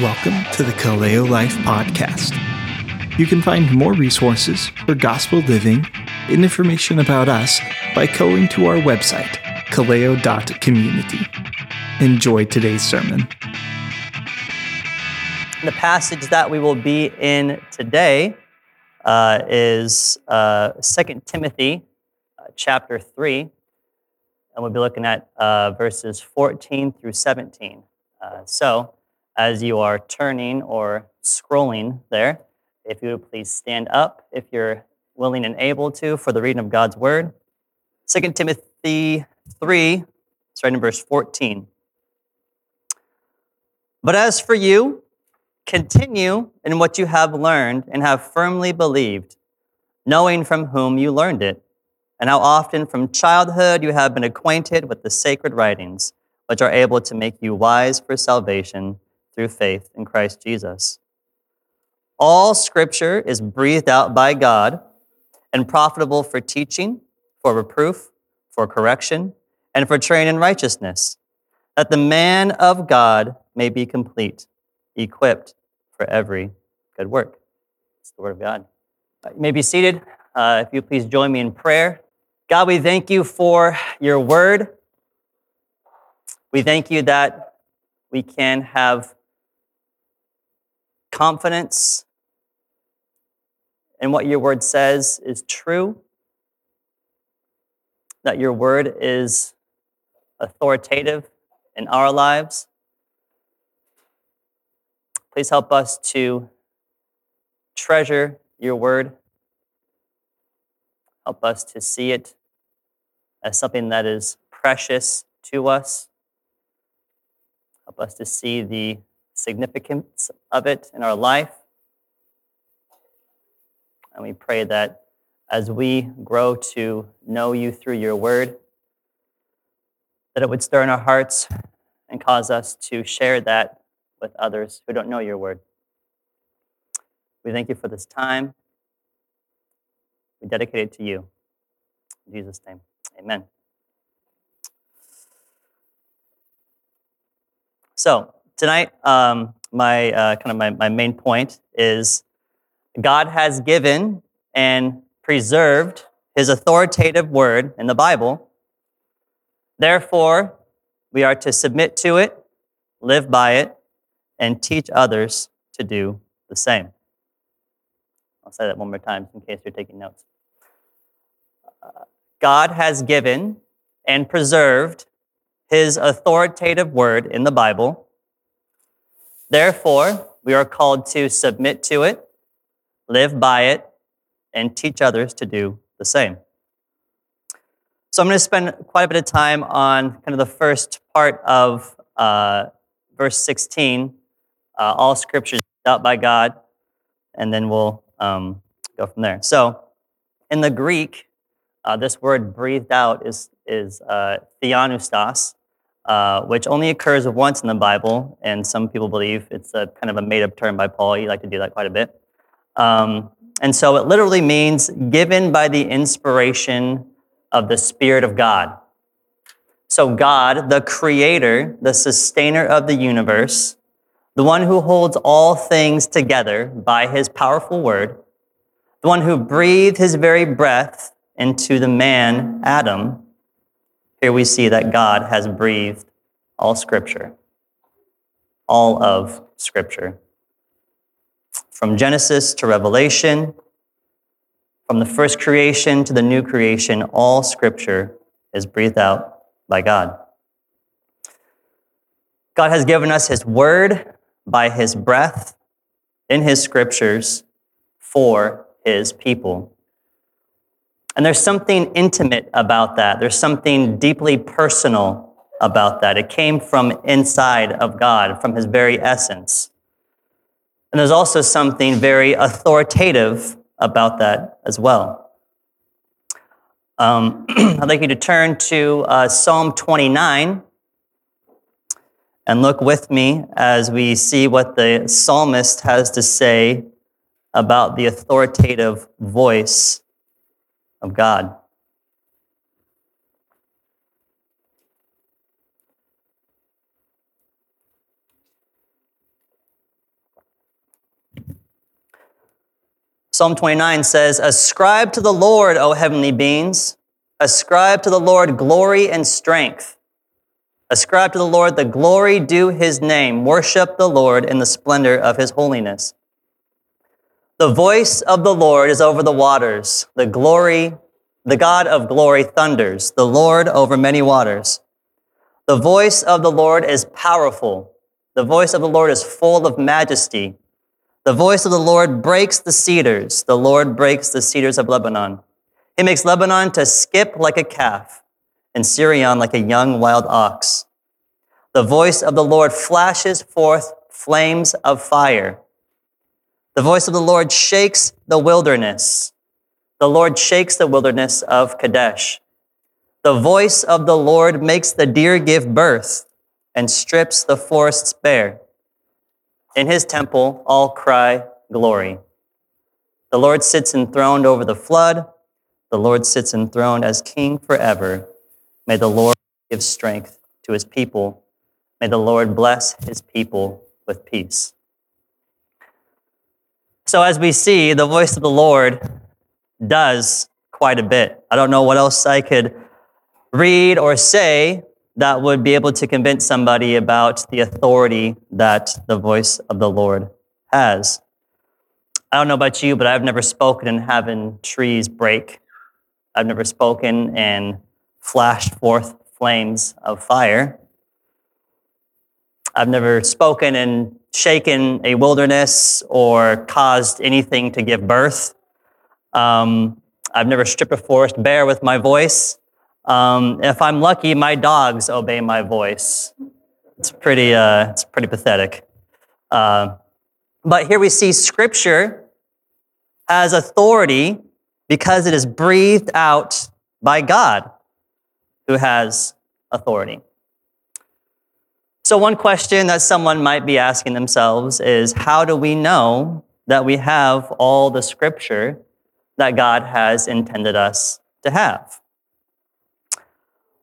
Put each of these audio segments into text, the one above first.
Welcome to the Kaleo Life Podcast. You can find more resources for gospel living and information about us by going to our website, kaleo.community. Enjoy today's sermon. The passage that we will be in today uh, is uh, 2 Timothy uh, chapter 3, and we'll be looking at uh, verses 14 through 17. Uh, so, as you are turning or scrolling there, if you would please stand up if you're willing and able to for the reading of God's word. 2 Timothy 3, starting in verse 14. But as for you, continue in what you have learned and have firmly believed, knowing from whom you learned it, and how often from childhood you have been acquainted with the sacred writings, which are able to make you wise for salvation through faith in Christ Jesus. All scripture is breathed out by God and profitable for teaching, for reproof, for correction, and for training in righteousness, that the man of God may be complete, equipped for every good work. It's the word of God. Uh, you may be seated. Uh, if you please join me in prayer. God, we thank you for your word. We thank you that we can have confidence in what your word says is true, that your word is authoritative in our lives. Please help us to treasure your word. Help us to see it as something that is precious to us. Help us to see the significance of it in our life. And we pray that as we grow to know you through your word, that it would stir in our hearts and cause us to share that with others who don't know your word. We thank you for this time. We dedicate it to you. In Jesus' name, amen. So, tonight, um, my uh, kind of my, my main point is God has given and preserved his authoritative word in the Bible. Therefore, we are to submit to it, live by it, and teach others to do the same. I'll say that one more time in case you're taking notes. Uh, God has given and preserved his authoritative word in the Bible. Therefore, we are called to submit to it, live by it, and teach others to do the same. So I'm going to spend quite a bit of time on kind of the first part of uh, verse 16. Uh, all scriptures out by God, and then we'll um, go from there. So, in the Greek, uh, this word "breathed out" is is uh, theopneustos, uh, which only occurs once in the Bible, and some people believe it's a kind of a made-up term by Paul. He liked to do that quite a bit. Um, and so it literally means given by the inspiration of the Spirit of God. So God, the creator, the sustainer of the universe, the one who holds all things together by his powerful word, the one who breathed his very breath into the man, Adam, here we see that God has breathed all scripture, all of scripture. From Genesis to Revelation, from the first creation to the new creation, all scripture is breathed out by God. God has given us his word by his breath in his scriptures for his people. And there's something intimate about that. There's something deeply personal about that. It came from inside of God, from his very essence. And there's also something very authoritative about that as well. Um, I'd like you to turn to uh, Psalm 29 and look with me as we see what the psalmist has to say about the authoritative voice of God. Psalm 29 says, Ascribe to the Lord, O heavenly beings. Ascribe to the Lord glory and strength. Ascribe to the Lord the glory due his name. Worship the Lord in the splendor of his holiness. The voice of the Lord is over the waters. The glory, the God of glory thunders, the Lord over many waters. The voice of the Lord is powerful. The voice of the Lord is full of majesty. The voice of the Lord breaks the cedars. The Lord breaks the cedars of Lebanon. He makes Lebanon to skip like a calf and Sirion like a young wild ox. The voice of the Lord flashes forth flames of fire. The voice of the Lord shakes the wilderness. The Lord shakes the wilderness of Kadesh. The voice of the Lord makes the deer give birth and strips the forests bare. In his temple, all cry glory. The Lord sits enthroned over the flood. The Lord sits enthroned as king forever. May the Lord give strength to his people. May the Lord bless his people with peace. So, as we see, the voice of the Lord does quite a bit. I don't know what else I could read or say that would be able to convince somebody about the authority that the voice of the Lord has. I don't know about you, but I've never spoken and having trees break. I've never spoken and flashed forth flames of fire. I've never spoken and shaken a wilderness or caused anything to give birth. Um, I've never stripped a forest bare with my voice. Um, if I'm lucky, my dogs obey my voice. It's pretty, uh, it's pretty pathetic. Uh, but here we see Scripture has authority because it is breathed out by God, who has authority. So, one question that someone might be asking themselves is how do we know that we have all the scripture that God has intended us to have?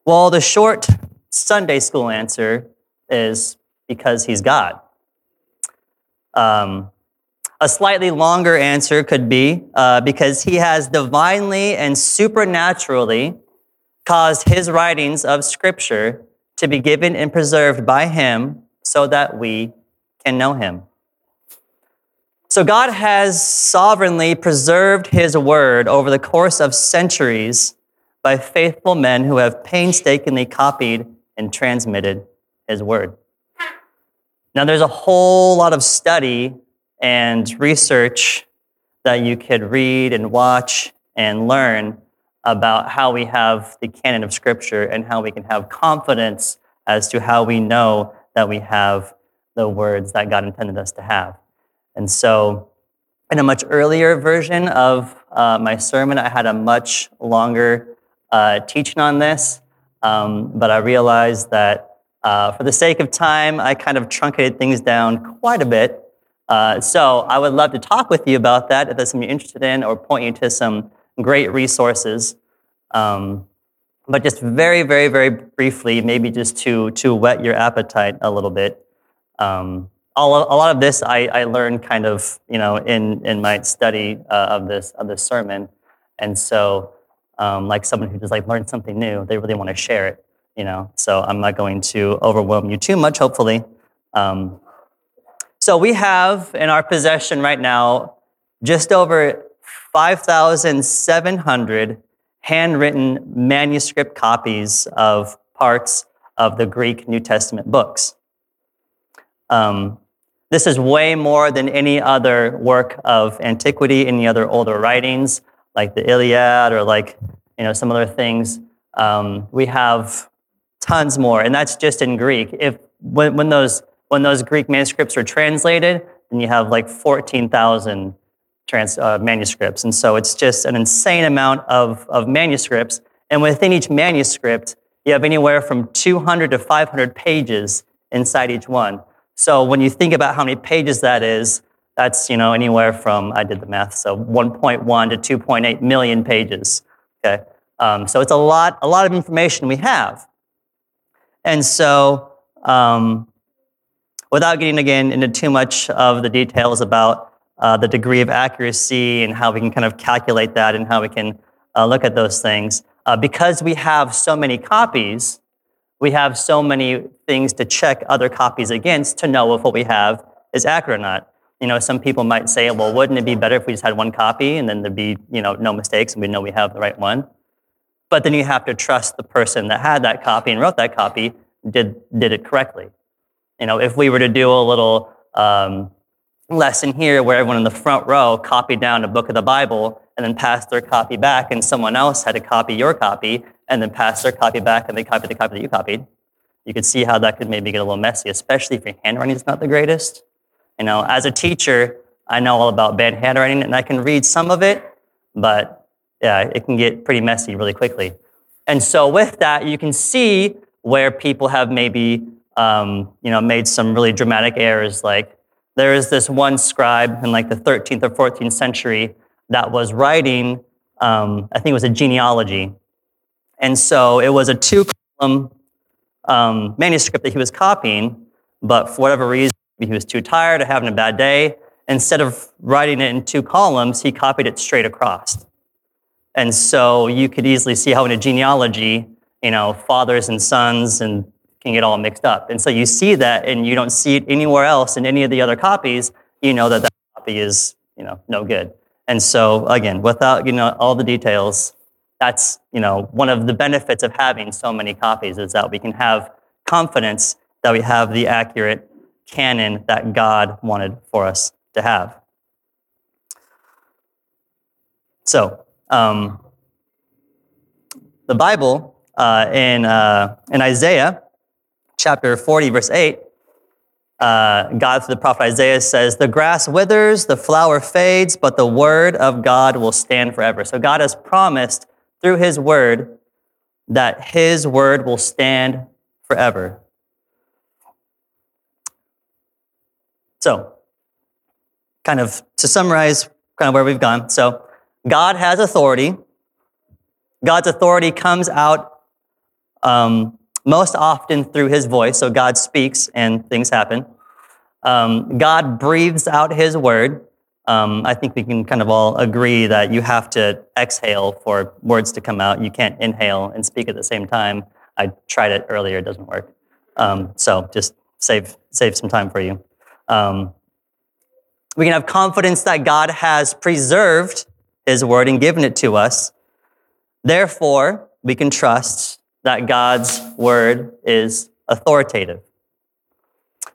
Well, the short Sunday school answer is because He's God. Um, a slightly longer answer could be uh, because He has divinely and supernaturally caused His writings of Scripture to be given and preserved by Him so that we can know Him. So, God has sovereignly preserved His word over the course of centuries by faithful men who have painstakingly copied and transmitted His word. Now, there's a whole lot of study and research that you could read and watch and learn about how we have the canon of Scripture and how we can have confidence as to how we know that we have the words that God intended us to have. And so, in a much earlier version of uh, my sermon, I had a much longer uh, teaching on this, um, but I realized that uh, for the sake of time, I kind of truncated things down quite a bit. Uh, so, I would love to talk with you about that if that's something you're interested in, or point you to some great resources. Um, but just very, very, very briefly, maybe just to, to whet your appetite a little bit. Um, all, a lot of this I, I learned kind of, you know, in, in my study uh, of this of this sermon, and so um, like someone who just like learned something new, they really want to share it, you know. So I'm not going to overwhelm you too much, hopefully. Um, so we have in our possession right now just over 5,700 handwritten manuscript copies of parts of the Greek New Testament books. Um, this is way more than any other work of antiquity, any other older writings, like the Iliad or like you know some other things. Um, we have tons more, and that's just in Greek. If when, when those when those Greek manuscripts are translated, then you have like fourteen thousand trans, uh, manuscripts. And so it's just an insane amount of, of manuscripts. And within each manuscript, you have anywhere from 200 to 500 pages inside each one. So when you think about how many pages that is, that's you know anywhere from I did the math, so 1.1 to 2.8 million pages. Okay, um, so it's a lot, a lot of information we have. And so, um, without getting again into too much of the details about uh, the degree of accuracy and how we can kind of calculate that and how we can uh, look at those things. Uh, because we have so many copies, we have so many things to check other copies against to know if what we have is accurate or not. You know, some people might say, well, wouldn't it be better if we just had one copy and then there'd be, you know, no mistakes and we know we have the right one? But then you have to trust the person that had that copy and wrote that copy did, did it correctly. You know, if we were to do a little um, lesson here where everyone in the front row copied down a book of the Bible and then passed their copy back, and someone else had to copy your copy and then pass their copy back and they copied the copy that you copied, you could see how that could maybe get a little messy, especially if your handwriting is not the greatest. You know, as a teacher, I know all about bad handwriting and I can read some of it, but yeah, it can get pretty messy really quickly. And so with that, you can see where people have maybe um, you know made some really dramatic errors. Like there is this one scribe in like the 13th or 14th century that was writing, um, I think it was a genealogy, and so it was a two column um, manuscript that he was copying, but for whatever reason he was too tired or having a bad day. Instead of writing it in two columns, he copied it straight across. And so you could easily see how in a genealogy, you know, fathers and sons and can get all mixed up. And so you see that and you don't see it anywhere else in any of the other copies, you know that that copy is, you know, no good. And so again, without, you know, all the details, that's, you know, one of the benefits of having so many copies is that we can have confidence that we have the accurate canon that God wanted for us to have. So, um, the Bible uh, in, uh, in Isaiah chapter 40, verse 8, uh, God through the prophet Isaiah says, The grass withers, the flower fades, but the word of God will stand forever. So God has promised through his word that his word will stand forever. So, kind of to summarize kind of where we've gone. So, God has authority. God's authority comes out um, most often through his voice. So, God speaks and things happen. Um, God breathes out his word. Um, I think we can kind of all agree that you have to exhale for words to come out. You can't inhale and speak at the same time. I tried it earlier, it doesn't work. Um, so just save, save some time for you. Um, we can have confidence that God has preserved His word and given it to us. Therefore, we can trust that God's word is authoritative.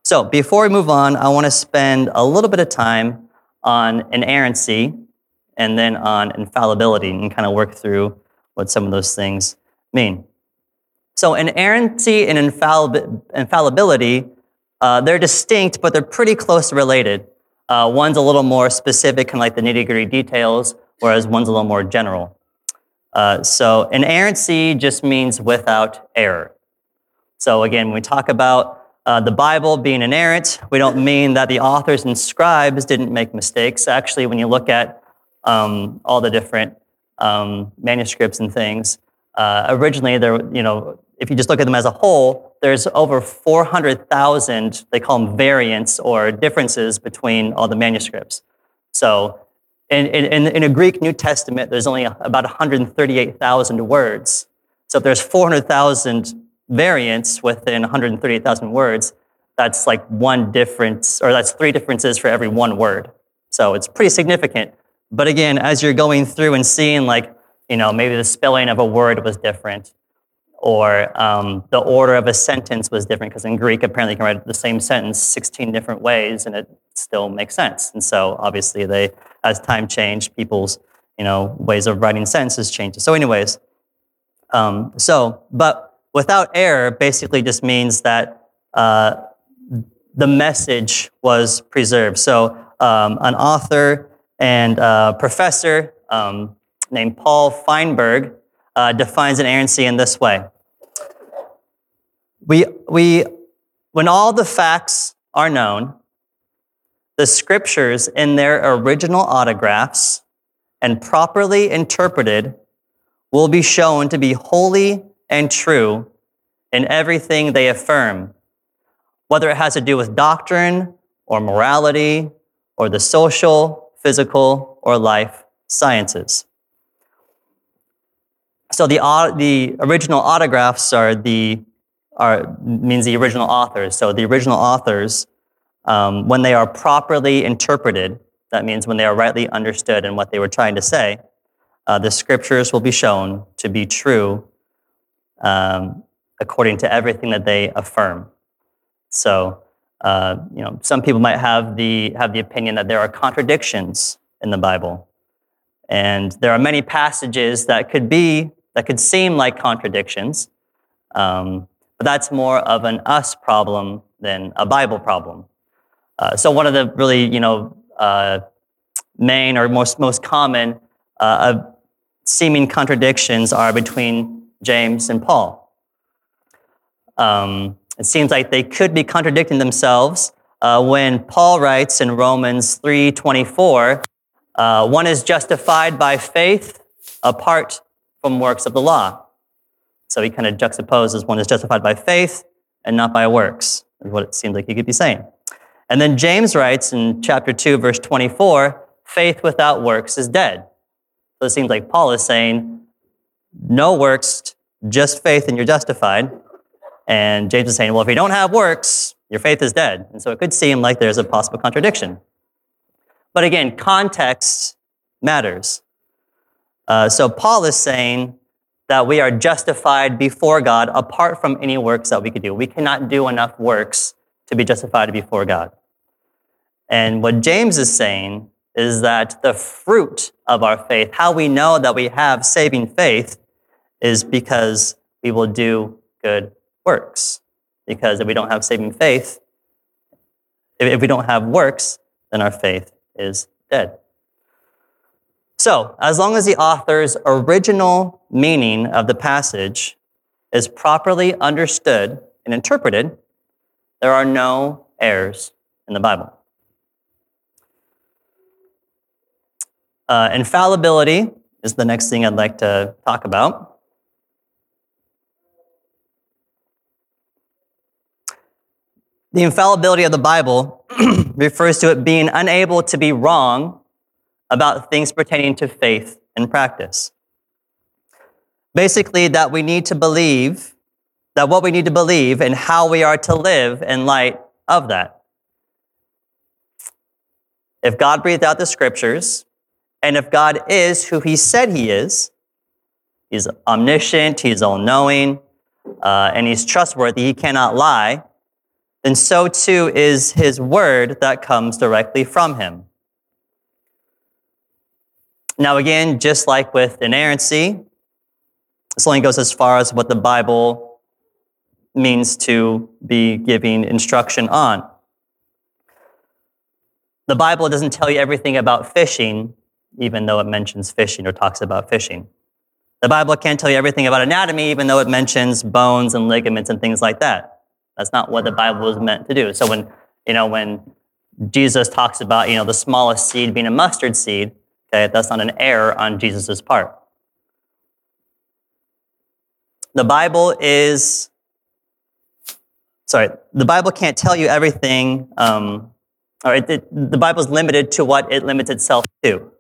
So, before we move on, I want to spend a little bit of time on inerrancy and then on infallibility and kind of work through what some of those things mean. So, inerrancy and infallibility uh, they're distinct, but they're pretty close related. Uh, one's a little more specific, kind of like the nitty gritty details, whereas one's a little more general. Uh, so, inerrancy just means without error. So, again, when we talk about uh, the Bible being inerrant, we don't mean that the authors and scribes didn't make mistakes. Actually, when you look at um, all the different um, manuscripts and things, uh, originally there, you know, if you just look at them as a whole, there's over 400,000, they call them variants or differences between all the manuscripts. So in, in, in a Greek New Testament, there's only about 138,000 words. So if there's 400,000 variants within 138,000 words, that's like one difference, or that's three differences for every one word. So it's pretty significant. But again, as you're going through and seeing, like, you know, maybe the spelling of a word was different, or um, the order of a sentence was different because in Greek, apparently, you can write the same sentence 16 different ways and it still makes sense. And so, obviously, they, as time changed, people's you know ways of writing sentences changed. So, anyways, um, so but without error basically just means that uh, the message was preserved. So, um, an author and professor um, named Paul Feinberg uh, defines inerrancy in this way. We, we, when all the facts are known, the scriptures in their original autographs and properly interpreted will be shown to be holy and true in everything they affirm, whether it has to do with doctrine or morality or the social, physical, or life sciences. So the, the original autographs are the are, means the original authors. So the original authors, um, when they are properly interpreted, that means when they are rightly understood and what they were trying to say, uh, the scriptures will be shown to be true um, according to everything that they affirm. So, uh, you know, some people might have the have the opinion that there are contradictions in the Bible, and there are many passages that could be that could seem like contradictions, um, but that's more of an us problem than a Bible problem. Uh, so, one of the really, you know, uh, main or most most common uh, seeming contradictions are between James and Paul. Um, it seems like they could be contradicting themselves uh, when Paul writes in Romans 3:24, uh, "One is justified by faith apart from works of the law." So he kind of juxtaposes one is justified by faith and not by works, is what it seems like he could be saying. And then James writes in chapter 2, verse 24, faith without works is dead. So it seems like Paul is saying, no works, just faith and you're justified. And James is saying, well, if you don't have works, your faith is dead. And so it could seem like there's a possible contradiction. But again, context matters. Uh, so Paul is saying that we are justified before God apart from any works that we could do. We cannot do enough works to be justified before God. And what James is saying is that the fruit of our faith, how we know that we have saving faith, is because we will do good works. Because if we don't have saving faith, if we don't have works, then our faith is dead. So, as long as the author's original meaning of the passage is properly understood and interpreted, there are no errors in the Bible. Uh, infallibility is the next thing I'd like to talk about. The infallibility of the Bible refers to it being unable to be wrong about things pertaining to faith and practice. Basically, that we need to believe that what we need to believe and how we are to live in light of that. If God breathed out the scriptures, and if God is who he said he is, he's omniscient, he's all knowing, uh, and he's trustworthy, he cannot lie, then so too is his word that comes directly from him. Now, again, just like with inerrancy, this only goes as far as what the Bible means to be giving instruction on. The Bible doesn't tell you everything about fishing, even though it mentions fishing or talks about fishing. The Bible can't tell you everything about anatomy, even though it mentions bones and ligaments and things like that. That's not what the Bible is meant to do. So when, you know, when Jesus talks about, you know, the smallest seed being a mustard seed, okay, that's not an error on Jesus' part. The Bible is, sorry, the Bible can't tell you everything, um, it, it, the Bible is limited to what it limits itself to.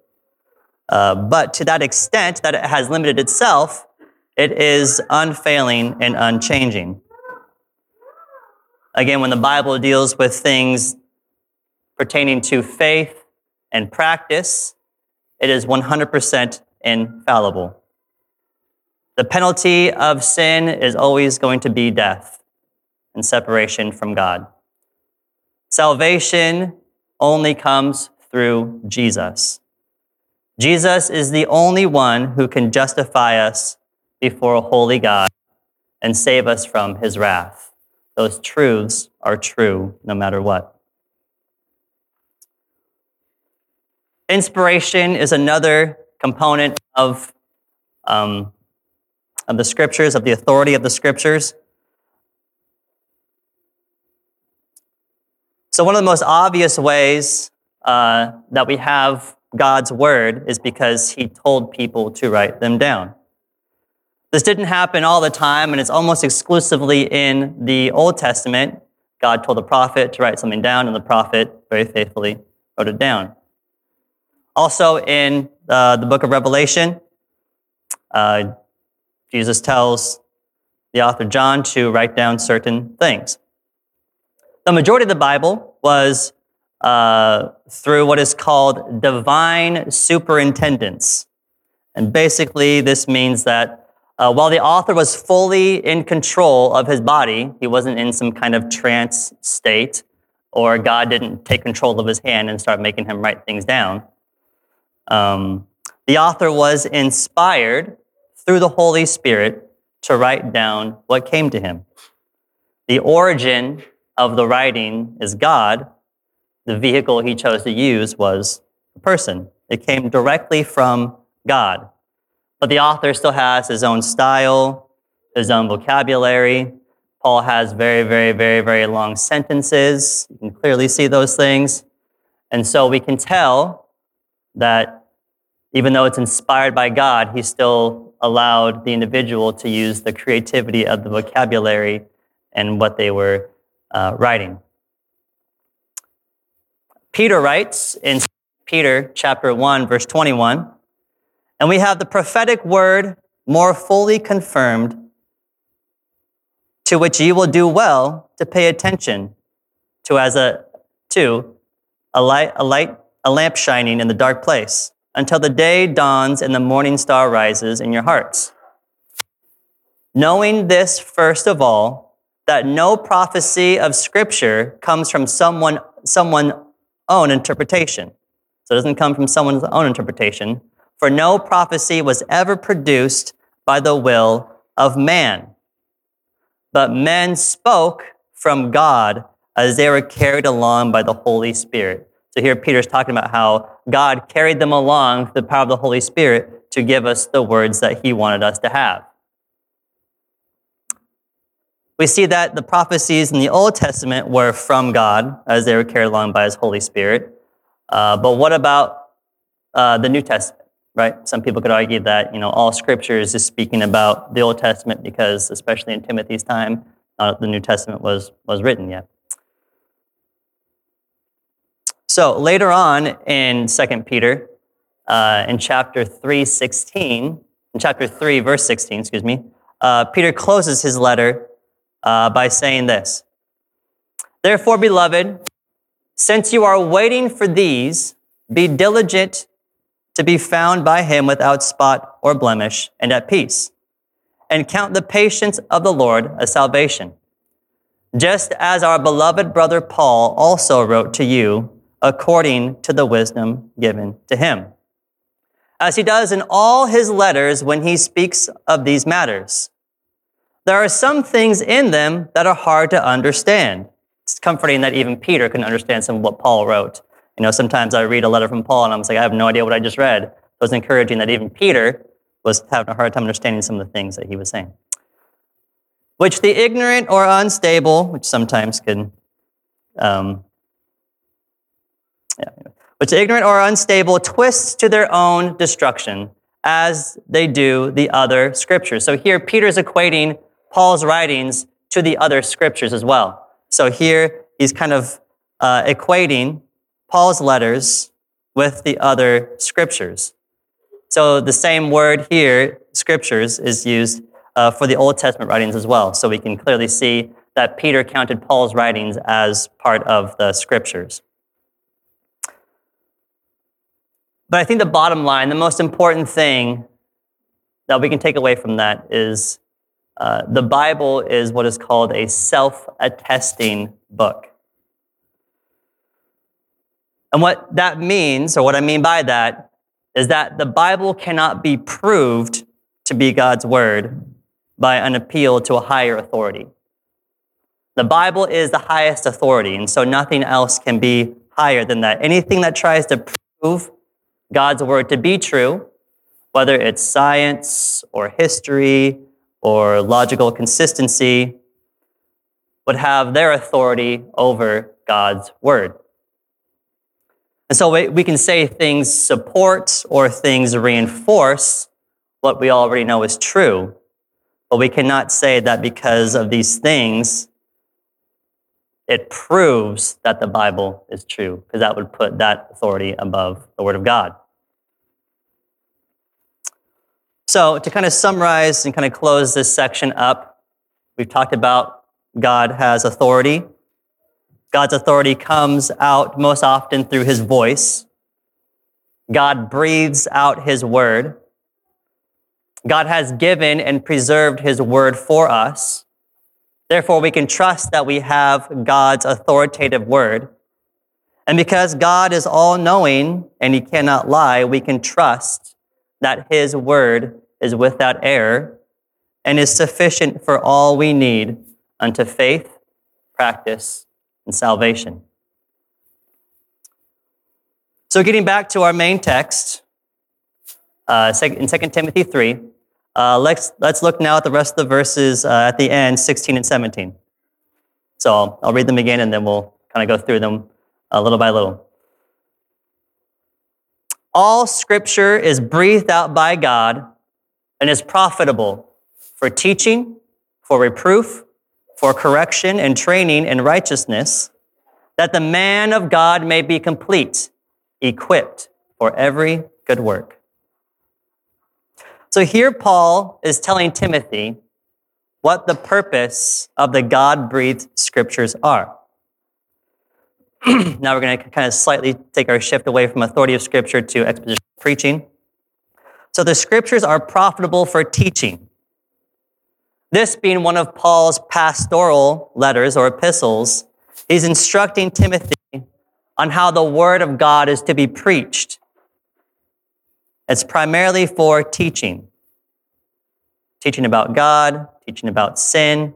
Uh, but to that extent that it has limited itself, it is unfailing and unchanging. Again, when the Bible deals with things pertaining to faith and practice, it is 100% infallible. The penalty of sin is always going to be death and separation from God. Salvation only comes through Jesus. Jesus is the only one who can justify us before a holy God and save us from his wrath. Those truths are true no matter what. Inspiration is another component of, um, of the scriptures, of the authority of the scriptures. So, one of the most obvious ways uh, that we have God's word is because he told people to write them down. This didn't happen all the time, and it's almost exclusively in the Old Testament. God told the prophet to write something down, and the prophet very faithfully wrote it down. Also, in uh, the book of Revelation, uh, Jesus tells the author John to write down certain things. The majority of the Bible was uh, through what is called divine superintendence. And basically, this means that uh, while the author was fully in control of his body, he wasn't in some kind of trance state, or God didn't take control of his hand and start making him write things down. Um, the author was inspired through the Holy Spirit to write down what came to him. The origin of the writing is God. The vehicle he chose to use was a person. It came directly from God. But the author still has his own style, his own vocabulary. Paul has very, very, very, very long sentences. You can clearly see those things. And so we can tell that even though it's inspired by God, he still allowed the individual to use the creativity of the vocabulary and what they were uh, writing. Peter writes in Peter chapter 1, verse 21 and we have the prophetic word more fully confirmed, to which you will do well to pay attention to as a to a light, a light, a lamp shining in the dark place, until the day dawns and the morning star rises in your hearts. Knowing this first of all, that no prophecy of Scripture comes from someone someone's own interpretation. So it doesn't come from someone's own interpretation, for no prophecy was ever produced by the will of man. But men spoke from God as they were carried along by the Holy Spirit. So here Peter's talking about how God carried them along through the power of the Holy Spirit to give us the words that he wanted us to have. We see that the prophecies in the Old Testament were from God as they were carried along by his Holy Spirit. Uh, but what about uh, the New Testament? right? Some people could argue that, you know, all scripture is just speaking about the Old Testament because, especially in Timothy's time, uh, the New Testament was, was written yet. So later on in 2 Peter, uh, in chapter 3, 16, in chapter 3, verse 16, excuse me, uh, Peter closes his letter uh, by saying this Therefore, beloved, since you are waiting for these, be diligent to be found by him without spot or blemish and at peace, and count the patience of the Lord a salvation. Just as our beloved brother Paul also wrote to you according to the wisdom given to him, as he does in all his letters when he speaks of these matters. There are some things in them that are hard to understand. It's comforting that even Peter can understand some of what Paul wrote. You know, sometimes I read a letter from Paul and I'm like, I have no idea what I just read. It was encouraging that even Peter was having a hard time understanding some of the things that he was saying. Which the ignorant or unstable, which sometimes can, um, yeah, which the ignorant or unstable twists to their own destruction as they do the other scriptures. So here Peter's equating Paul's writings to the other scriptures as well. So here he's kind of uh, equating Paul's letters with the other scriptures. So the same word here, scriptures, is used uh, for the Old Testament writings as well. So we can clearly see that Peter counted Paul's writings as part of the scriptures. But I think the bottom line, the most important thing that we can take away from that is uh, the Bible is what is called a self attesting book. And what that means, or what I mean by that, is that the Bible cannot be proved to be God's word by an appeal to a higher authority. The Bible is the highest authority, and so nothing else can be higher than that. Anything that tries to prove God's word to be true, whether it's science or history or logical consistency, would have their authority over God's word. And so we can say things support or things reinforce what we already know is true. But we cannot say that because of these things, it proves that the Bible is true, because that would put that authority above the Word of God. So, to kind of summarize and kind of close this section up, we've talked about God has authority. God's authority comes out most often through his voice. God breathes out his word. God has given and preserved his word for us. Therefore, we can trust that we have God's authoritative word. And because God is all knowing and he cannot lie, we can trust that his word is without error and is sufficient for all we need unto faith, practice, and salvation. So, getting back to our main text uh, in 2 Timothy 3, uh, let's, let's look now at the rest of the verses uh, at the end, 16 and 17. So, I'll, I'll read them again and then we'll kind of go through them uh, little by little. All scripture is breathed out by God and is profitable for teaching, for reproof, for correction and training in righteousness, that the man of God may be complete, equipped for every good work. So here, Paul is telling Timothy what the purpose of the God breathed scriptures are. now we're going to kind of slightly take our shift away from authority of scripture to exposition preaching. So the scriptures are profitable for teaching. This being one of Paul's pastoral letters or epistles, he's instructing Timothy on how the word of God is to be preached. It's primarily for teaching. Teaching about God, teaching about sin,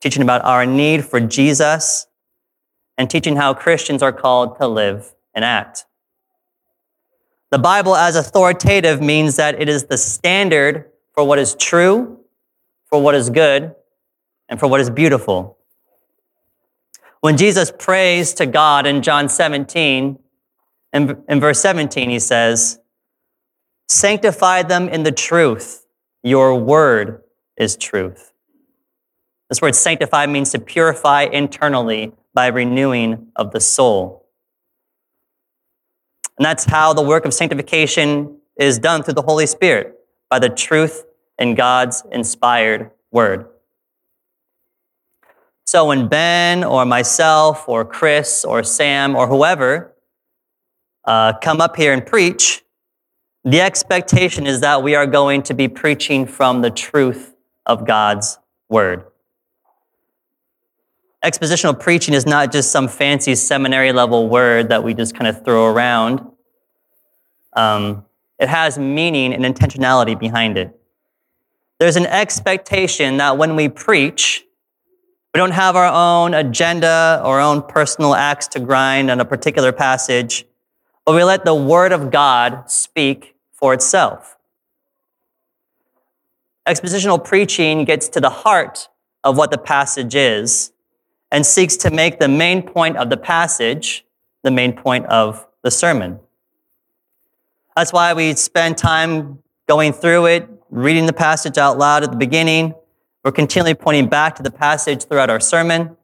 teaching about our need for Jesus, and teaching how Christians are called to live and act. The Bible as authoritative means that it is the standard for what is true, for what is good, and for what is beautiful. When Jesus prays to God in John 17, in, in verse 17, he says, Sanctify them in the truth. Your word is truth. This word sanctify means to purify internally by renewing of the soul. And that's how the work of sanctification is done through the Holy Spirit, by the truth in God's inspired word. So when Ben or myself or Chris or Sam or whoever uh, come up here and preach, the expectation is that we are going to be preaching from the truth of God's word. Expositional preaching is not just some fancy seminary level word that we just kind of throw around. Um, it has meaning and intentionality behind it. There's an expectation that when we preach, we don't have our own agenda or our own personal axe to grind on a particular passage, but we let the Word of God speak for itself. Expositional preaching gets to the heart of what the passage is and seeks to make the main point of the passage the main point of the sermon. That's why we spend time going through it, reading the passage out loud at the beginning. We're continually pointing back to the passage throughout our sermon.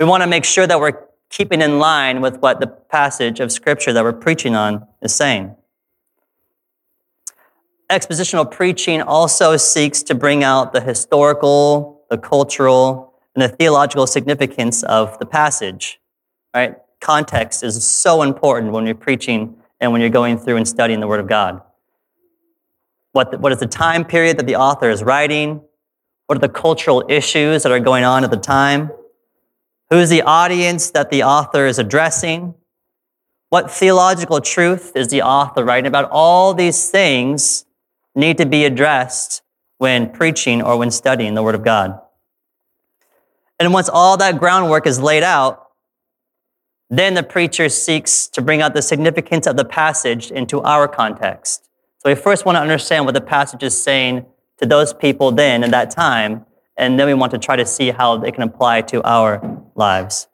We want to make sure that we're keeping in line with what the passage of Scripture that we're preaching on is saying. Expositional preaching also seeks to bring out the historical, the cultural, and the theological significance of the passage. Right? Context is so important when you're preaching and when you're going through and studying the Word of God. What, the, what is the time period that the author is writing? What are the cultural issues that are going on at the time? Who is the audience that the author is addressing? What theological truth is the author writing about? All these things need to be addressed when preaching or when studying the Word of God. And once all that groundwork is laid out, then the preacher seeks to bring out the significance of the passage into our context. So we first want to understand what the passage is saying to those people then in that time, and then we want to try to see how it can apply to our lives.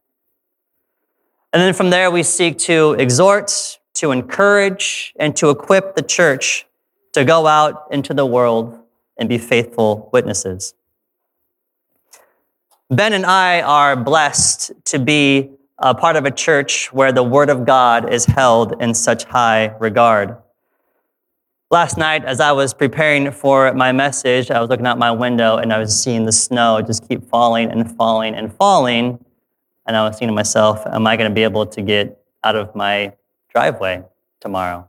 And then from there, we seek to exhort, to encourage, and to equip the church to go out into the world and be faithful witnesses. Ben and I are blessed to be a part of a church where the Word of God is held in such high regard. Last night, as I was preparing for my message, I was looking out my window and I was seeing the snow just keep falling and falling and falling. And I was thinking to myself, am I going to be able to get out of my driveway tomorrow?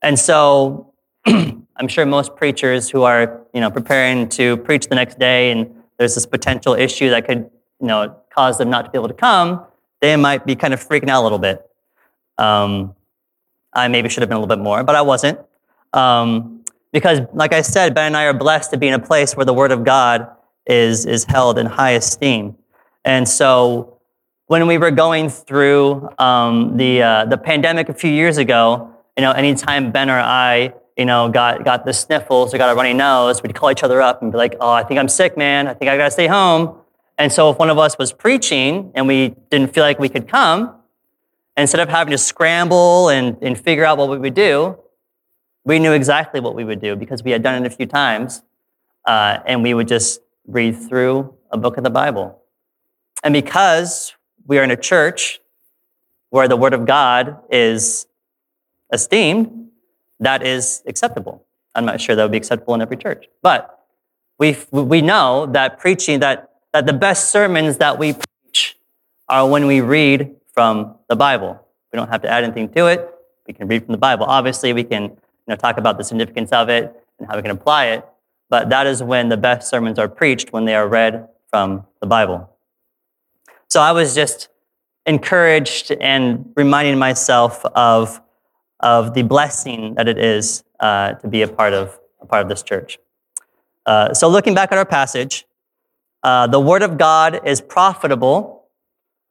And so I'm sure most preachers who are, you know, preparing to preach the next day and there's this potential issue that could, you know, cause them not to be able to come, they might be kind of freaking out a little bit. Um, I maybe should have been a little bit more, but I wasn't. Um, because, like I said, Ben and I are blessed to be in a place where the Word of God is, is held in high esteem. And so, when we were going through um, the, uh, the pandemic a few years ago, you know, anytime Ben or I, you know, got, got the sniffles or got a runny nose, we'd call each other up and be like, oh, I think I'm sick, man. I think I got to stay home. And so if one of us was preaching and we didn't feel like we could come, instead of having to scramble and, and figure out what we would do, we knew exactly what we would do because we had done it a few times. Uh, and we would just read through a book of the Bible. And because we are in a church where the Word of God is esteemed, that is acceptable. I'm not sure that would be acceptable in every church. But we, we know that preaching, that, that the best sermons that we preach are when we read from the Bible. We don't have to add anything to it. We can read from the Bible. Obviously, we can you know, talk about the significance of it and how we can apply it. But that is when the best sermons are preached, when they are read from the Bible. So I was just encouraged and reminding myself of, of the blessing that it is uh, to be a part of, a part of this church. Uh, so looking back at our passage, uh, the Word of God is profitable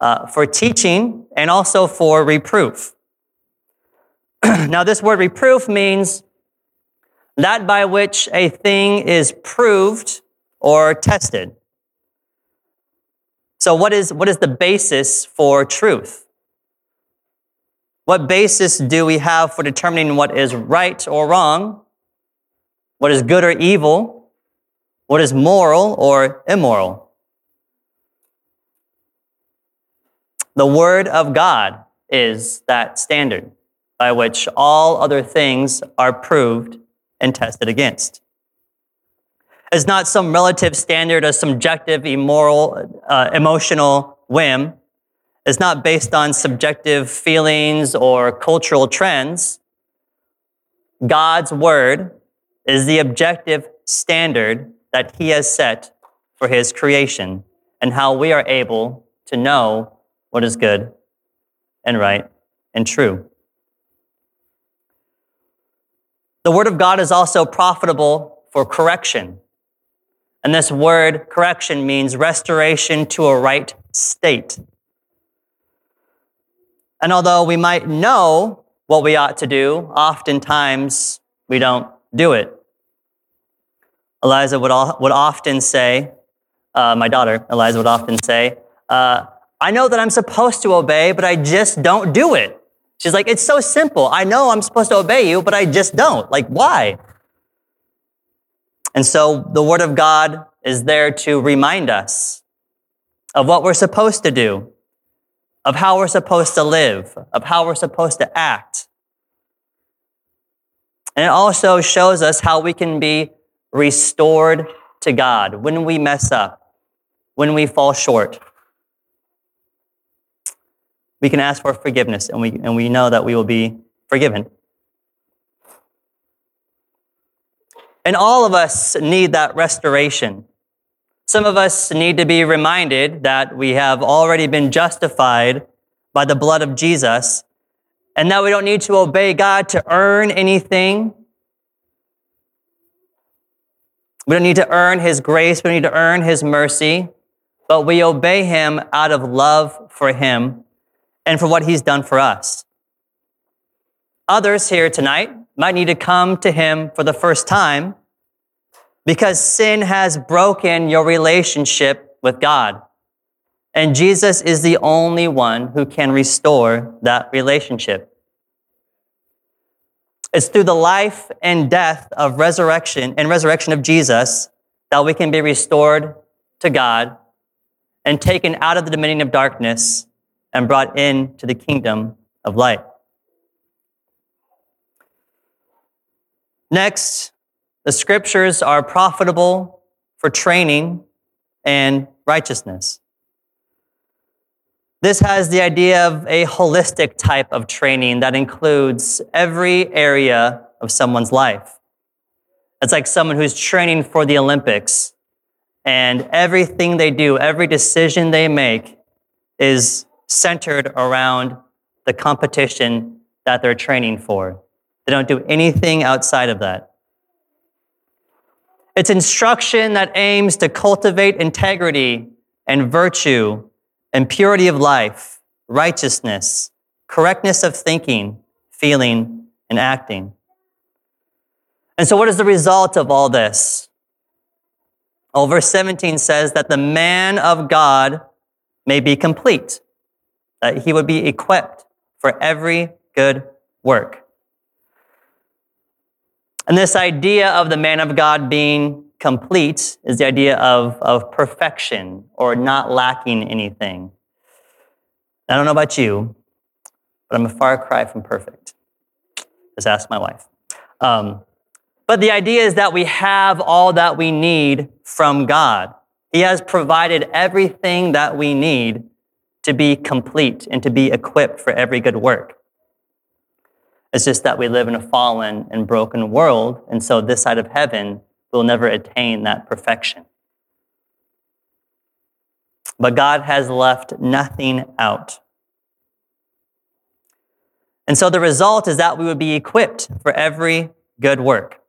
uh, for teaching and also for reproof now, this word reproof means that by which a thing is proved or tested. So, what is, what is the basis for truth? What basis do we have for determining what is right or wrong? What is good or evil? What is moral or immoral? The Word of God is that standard by which all other things are proved and tested against. It's not some relative standard, a subjective, immoral, uh, emotional whim. It's not based on subjective feelings or cultural trends. God's word is the objective standard that He has set for His creation and how we are able to know what is good and right and true. The word of God is also profitable for correction. And this word correction means restoration to a right state. And although we might know what we ought to do, oftentimes we don't do it. Eliza would, would often say, uh, my daughter, Eliza, would often say, uh, I know that I'm supposed to obey, but I just don't do it. She's like, it's so simple. I know I'm supposed to obey you, but I just don't. Like, why? And so the Word of God is there to remind us of what we're supposed to do, of how we're supposed to live, of how we're supposed to act. And it also shows us how we can be restored to God when we mess up, when we fall short we can ask for forgiveness and we, and we know that we will be forgiven. And all of us need that restoration. Some of us need to be reminded that we have already been justified by the blood of Jesus and that we don't need to obey God to earn anything. We don't need to earn His grace. We don't need to earn His mercy, but we obey Him out of love for Him and for what he's done for us. Others here tonight might need to come to him for the first time because sin has broken your relationship with God. And Jesus is the only one who can restore that relationship. It's through the life and death of resurrection and resurrection of Jesus that we can be restored to God and taken out of the dominion of darkness and brought into the kingdom of light. Next, the scriptures are profitable for training and righteousness. This has the idea of a holistic type of training that includes every area of someone's life. It's like someone who's training for the Olympics, and everything they do, every decision they make is centered around the competition that they're training for. They don't do anything outside of that. It's instruction that aims to cultivate integrity and virtue and purity of life, righteousness, correctness of thinking, feeling, and acting. And so, what is the result of all this? Well, verse 17 says that the man of God may be complete, that he would be equipped for every good work. And this idea of the man of God being complete is the idea of, of perfection or not lacking anything. I don't know about you, but I'm a far cry from perfect. Just ask my wife. Um, but the idea is that we have all that we need from God. He has provided everything that we need to be complete and to be equipped for every good work. It's just that we live in a fallen and broken world, and so this side of heaven will never attain that perfection. But God has left nothing out. And so the result is that we would be equipped for every good work.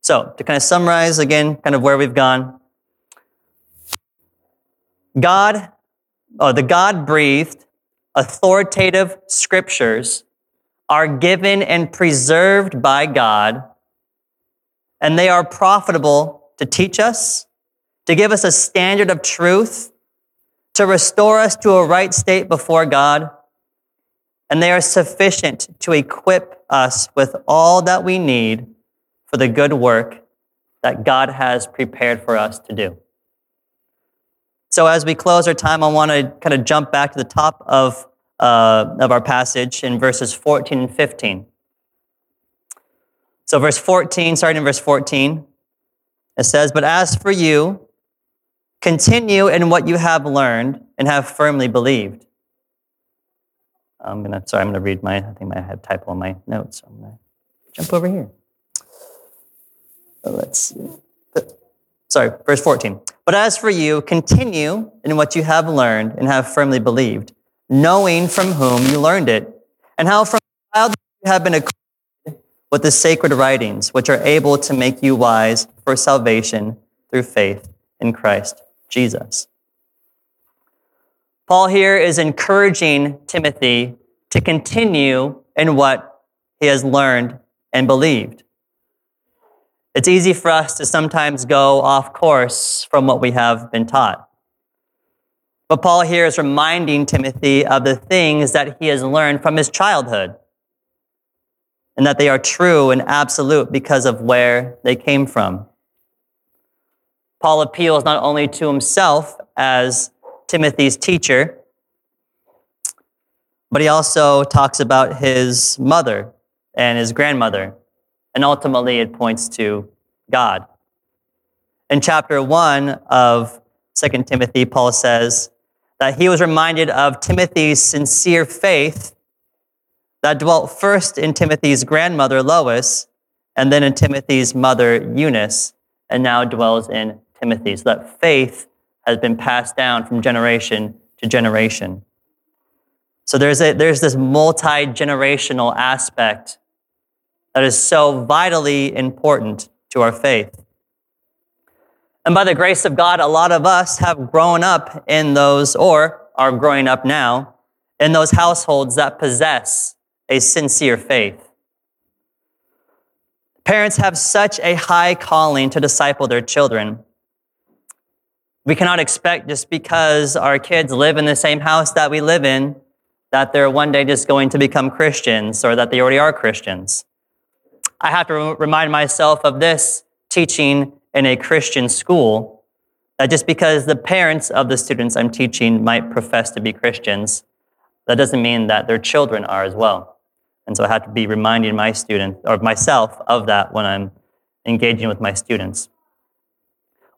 So, to kind of summarize again, kind of where we've gone, God, oh, the God breathed, authoritative scriptures are given and preserved by God, and they are profitable to teach us, to give us a standard of truth, to restore us to a right state before God, and they are sufficient to equip us with all that we need for the good work that God has prepared for us to do. So, as we close our time, I want to kind of jump back to the top of, uh, of our passage in verses 14 and 15. So, verse 14, starting in verse 14, it says, But as for you, continue in what you have learned and have firmly believed. I'm gonna, sorry, I'm gonna read my, I think I have typo on my notes. So I'm gonna jump over here. Let's see. Sorry, verse 14. But as for you, continue in what you have learned and have firmly believed, knowing from whom you learned it, and how from child you have been acquainted with the sacred writings, which are able to make you wise for salvation through faith in Christ Jesus. Paul here is encouraging Timothy to continue in what he has learned and believed. It's easy for us to sometimes go off course from what we have been taught. But Paul here is reminding Timothy of the things that he has learned from his childhood and that they are true and absolute because of where they came from. Paul appeals not only to himself as Timothy's teacher, but he also talks about his mother and his grandmother and ultimately it points to God. In chapter 1 of 2 Timothy, Paul says that he was reminded of Timothy's sincere faith that dwelt first in Timothy's grandmother, Lois, and then in Timothy's mother, Eunice, and now dwells in Timothy. So that faith has been passed down from generation to generation. So there's, a, there's this multi generational aspect that is so vitally important to our faith. And by the grace of God, a lot of us have grown up in those, or are growing up now, in those households that possess a sincere faith. Parents have such a high calling to disciple their children. We cannot expect just because our kids live in the same house that we live in that they're one day just going to become Christians or that they already are Christians. I have to remind myself of this teaching in a Christian school That just because the parents of the students I'm teaching might profess to be Christians, that doesn't mean that their children are as well. And so I have to be reminding my students or myself of that when I'm engaging with my students.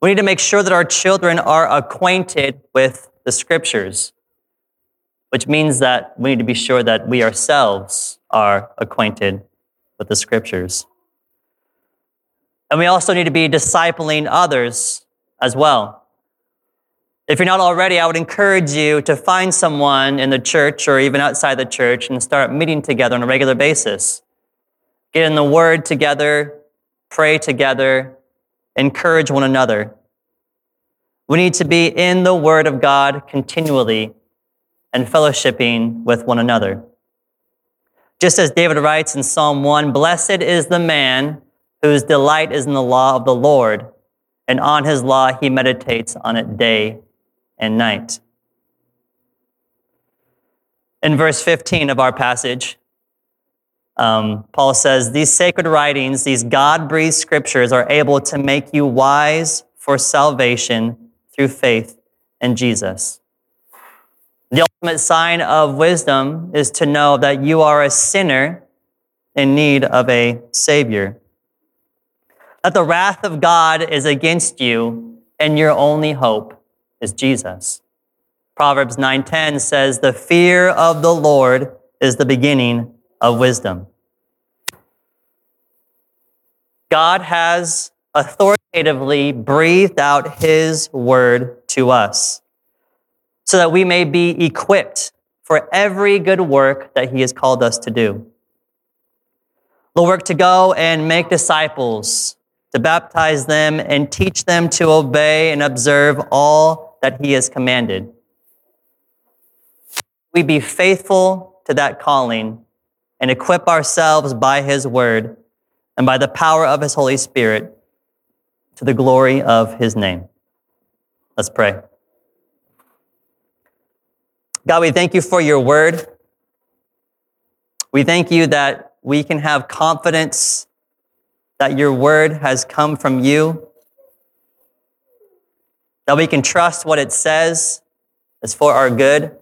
We need to make sure that our children are acquainted with the scriptures, which means that we need to be sure that we ourselves are acquainted with the scriptures. And we also need to be discipling others as well. If you're not already, I would encourage you to find someone in the church or even outside the church and start meeting together on a regular basis. Get in the Word together, pray together, encourage one another. We need to be in the Word of God continually and fellowshipping with one another. Just as David writes in Psalm 1 Blessed is the man whose delight is in the law of the Lord, and on his law he meditates on it day and night. In verse 15 of our passage, um, Paul says, These sacred writings, these God breathed scriptures, are able to make you wise for salvation through faith in Jesus. The ultimate sign of wisdom is to know that you are a sinner in need of a Savior. That the wrath of God is against you, and your only hope is Jesus. Proverbs 9:10 says, "The fear of the Lord is the beginning of wisdom." God has authoritatively breathed out his word to us so that we may be equipped for every good work that he has called us to do. The work to go and make disciples, to baptize them and teach them to obey and observe all that he has commanded. We be faithful to that calling and equip ourselves by his word and by the power of his Holy Spirit to the glory of his name. Let's pray. God, we thank you for your word. We thank you that we can have confidence that your word has come from you, that we can trust what it says is for our good,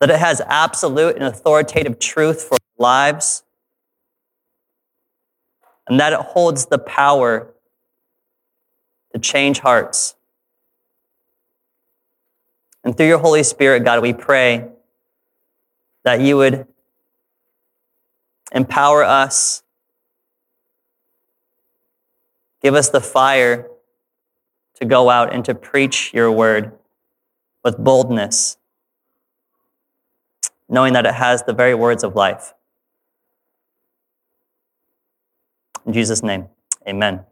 that it has absolute and authoritative truth for our lives, and that it holds the power to change hearts. And through your Holy Spirit, God, we pray that you would empower us Give us the fire to go out and to preach your word with boldness, knowing that it has the very words of life. In Jesus' name, amen.